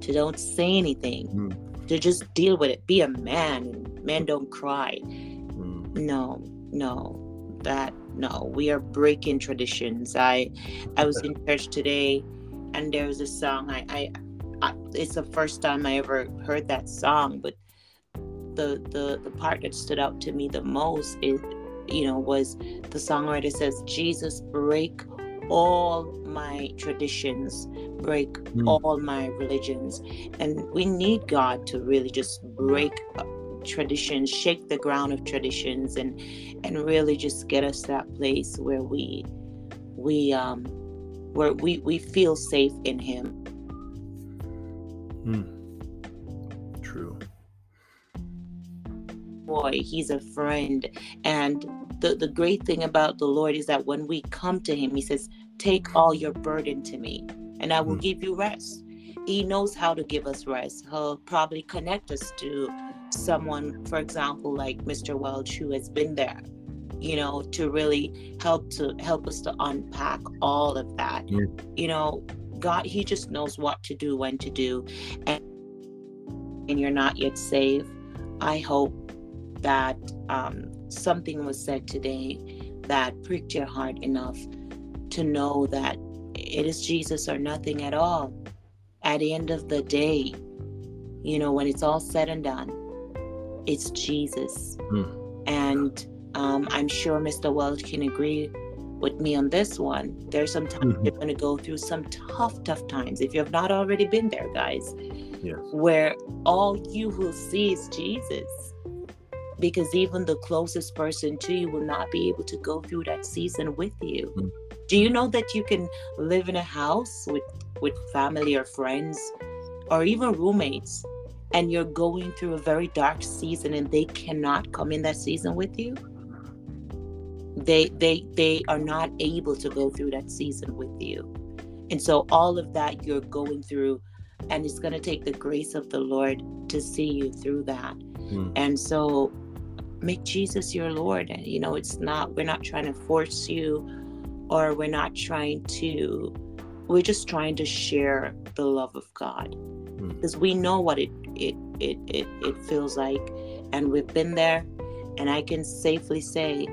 [SPEAKER 2] to don't say anything, to just deal with it. Be a man. Men don't cry.
[SPEAKER 3] Mm.
[SPEAKER 2] No, no. That no. We are breaking traditions. I I was in church today and there was a song I, I I, it's the first time I ever heard that song, but the the the part that stood out to me the most is you know was the songwriter says Jesus break all my traditions break
[SPEAKER 3] Mm.
[SPEAKER 2] all my religions and we need God to really just break traditions shake the ground of traditions and and really just get us to that place where we we um where we we feel safe in him
[SPEAKER 3] Mm. True.
[SPEAKER 2] boy he's a friend and the the great thing about the lord is that when we come to him he says take all your burden to me and i will
[SPEAKER 3] Mm.
[SPEAKER 2] give you rest he knows how to give us rest he'll probably connect us to someone for example like mr welsh who has been there you know to really help to help us to unpack all of that
[SPEAKER 3] Mm.
[SPEAKER 2] you know god he just knows what to do when to do and and you're not yet saved i hope that um, something was said today that pricked your heart enough to know that it is Jesus or nothing at all. At the end of the day, you know, when it's all said and done, it's Jesus.
[SPEAKER 3] Hmm.
[SPEAKER 2] And um, I'm sure Mr. Welsh can agree with me on this one. There's some times
[SPEAKER 3] Mhm.
[SPEAKER 2] you're going to go through some tough, tough times. If you have not already been there, guys,
[SPEAKER 3] Yes.
[SPEAKER 2] where all you will see is Jesus. Because even the closest person to you will not be able to go through that season with you.
[SPEAKER 3] Mm.
[SPEAKER 2] Do you know that you can live in a house with, with family or friends or even roommates and you're going through a very dark season and they cannot come in that season with you? They they they are not able to go through that season with you. And so all of that you're going through and it's going to take the grace of the Lord to see you through that.
[SPEAKER 3] Mm.
[SPEAKER 2] And so make Jesus your Lord. And you know, it's not we're not trying to force you or we're not trying to we're just trying to share the love of God.
[SPEAKER 3] Mm.
[SPEAKER 2] Because we know what it it it it, it feels like and we've been there and I can safely say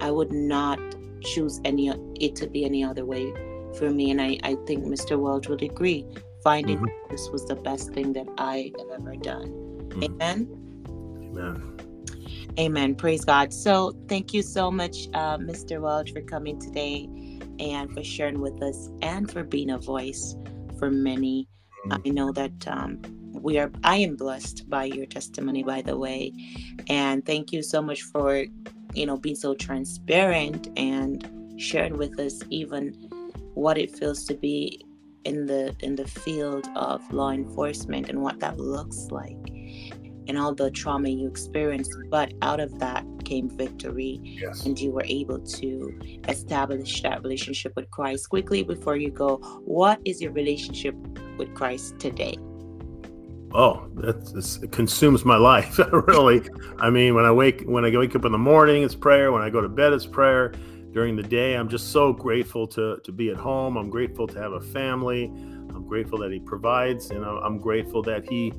[SPEAKER 2] I would not choose any it to be any other way for me and I, I think Mr. Welsh would agree. Finding
[SPEAKER 3] Mhm.
[SPEAKER 2] this was the best thing that I have ever done.
[SPEAKER 3] Mhm.
[SPEAKER 2] Amen.
[SPEAKER 3] Amen.
[SPEAKER 2] Amen. Praise God. So thank you so much, uh, Mr. Welsh, for coming today and for sharing with us and for being a voice for many.
[SPEAKER 3] Mhm.
[SPEAKER 2] I know that um, we are, I am blessed by your testimony, by the way. And thank you so much for, you know, being so transparent and sharing with us even what it feels to be in the in the field of law enforcement and what that looks like and all the trauma you experienced but out of that came victory
[SPEAKER 3] Yes.
[SPEAKER 2] and you were able to establish that relationship with Christ quickly before you go what is your relationship with Christ today
[SPEAKER 3] Oh, that it consumes my life. really. I mean, when I wake when I wake up in the morning, it's prayer. When I go to bed, it's prayer. During the day, I'm just so grateful to to be at home. I'm grateful to have a family. I'm grateful that He provides, and I'm, I'm grateful that He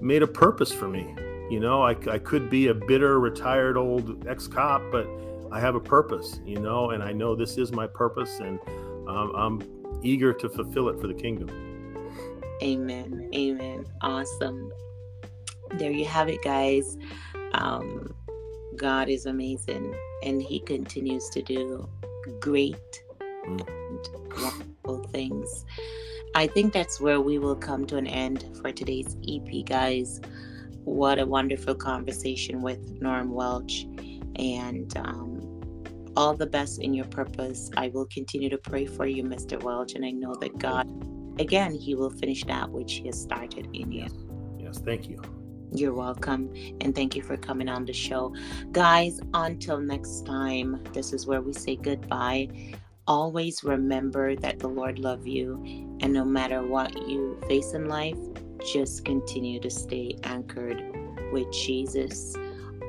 [SPEAKER 3] made a purpose for me. You know, I, I could be a bitter, retired old ex cop, but I have a purpose. You know, and I know this is my purpose, and um, I'm eager to fulfill it for the kingdom.
[SPEAKER 2] Amen. Amen. Awesome. There you have it, guys. Um, God is amazing and He continues to do great
[SPEAKER 3] Mm.
[SPEAKER 2] and wonderful things. I think that's where we will come to an end for today's EP, guys. What a wonderful conversation with Norm Welsh. And um, all the best in your purpose. I will continue to pray for you, Mr. Welsh, and I know that God, again, He will finish that which He has started in you.
[SPEAKER 3] Yes, thank you.
[SPEAKER 2] You're welcome. And thank you for coming on the show. Guys, until next time, this is where we say goodbye. Always remember that the Lord loves you. And no matter what you face in life, just continue to stay anchored with Jesus.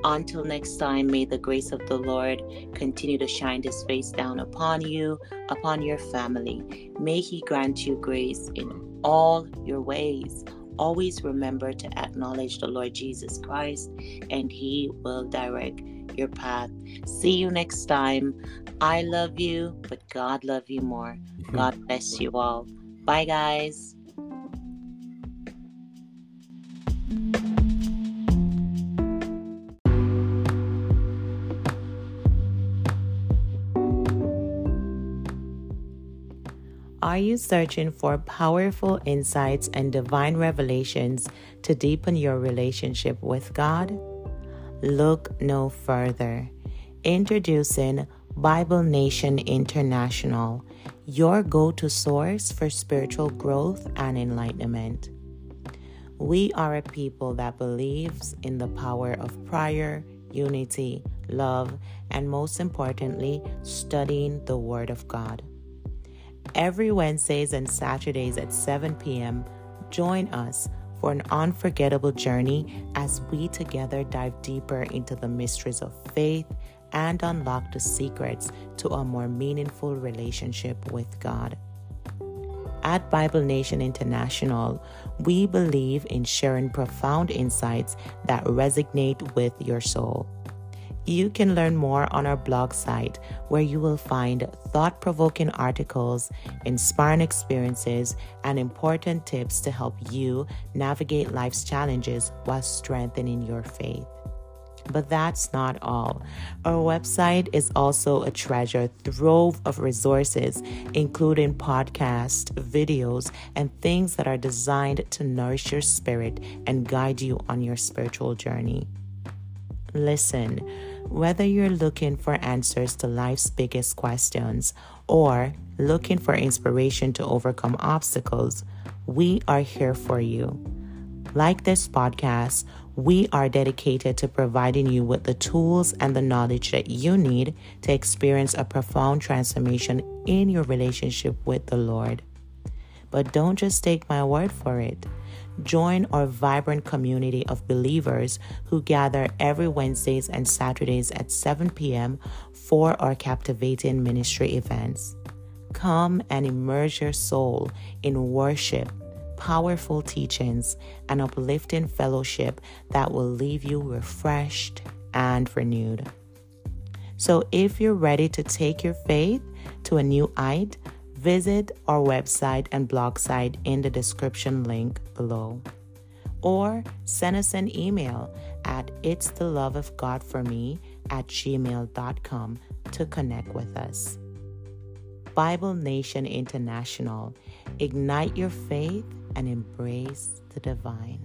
[SPEAKER 2] Until next time, may the grace of the Lord continue to shine his face down upon you, upon your family. May he grant you grace in all your ways always remember to acknowledge the Lord Jesus Christ and He will direct your path. See you next time. I love you, but God love you more. God bless you all. Bye guys. Are you searching for powerful insights and divine revelations to deepen your relationship with God? Look no further. Introducing Bible Nation International, your go to source for spiritual growth and enlightenment. We are a people that believes in the power of prayer, unity, love, and most importantly, studying the Word of God every Wednesdays and Saturdays at 7 p.m. Join us for an unforgettable journey as we together dive deeper into the mysteries of faith and unlock the secrets to a more meaningful relationship with God. At Bible Nation International, we believe in sharing profound insights that resonate with your soul. You can learn more on our blog site where you will find thought provoking articles, inspiring experiences, and important tips to help you navigate life's challenges while strengthening your faith. But that's not all. Our website is also a treasure trove of resources, including podcasts, videos, and things that are designed to nourish your spirit and guide you on your spiritual journey. Listen, whether you're looking for answers to life's biggest questions or looking for inspiration to overcome obstacles, we are here for you. Like this podcast, we are dedicated to providing you with the tools and the knowledge that you need to experience a profound transformation in your relationship with the Lord. But don't just take my word for it. Join our vibrant community of believers who gather every Wednesdays and Saturdays at 7 p.m. for our captivating ministry events. Come and immerse your soul in worship, powerful teachings, and uplifting fellowship that will leave you refreshed and renewed. So, if you're ready to take your faith to a new height, visit our website and blog site in the description link below. Or send us an email at it's the love of God for me at gmail.com to connect with us. Bible Nation International, ignite your faith and embrace the divine.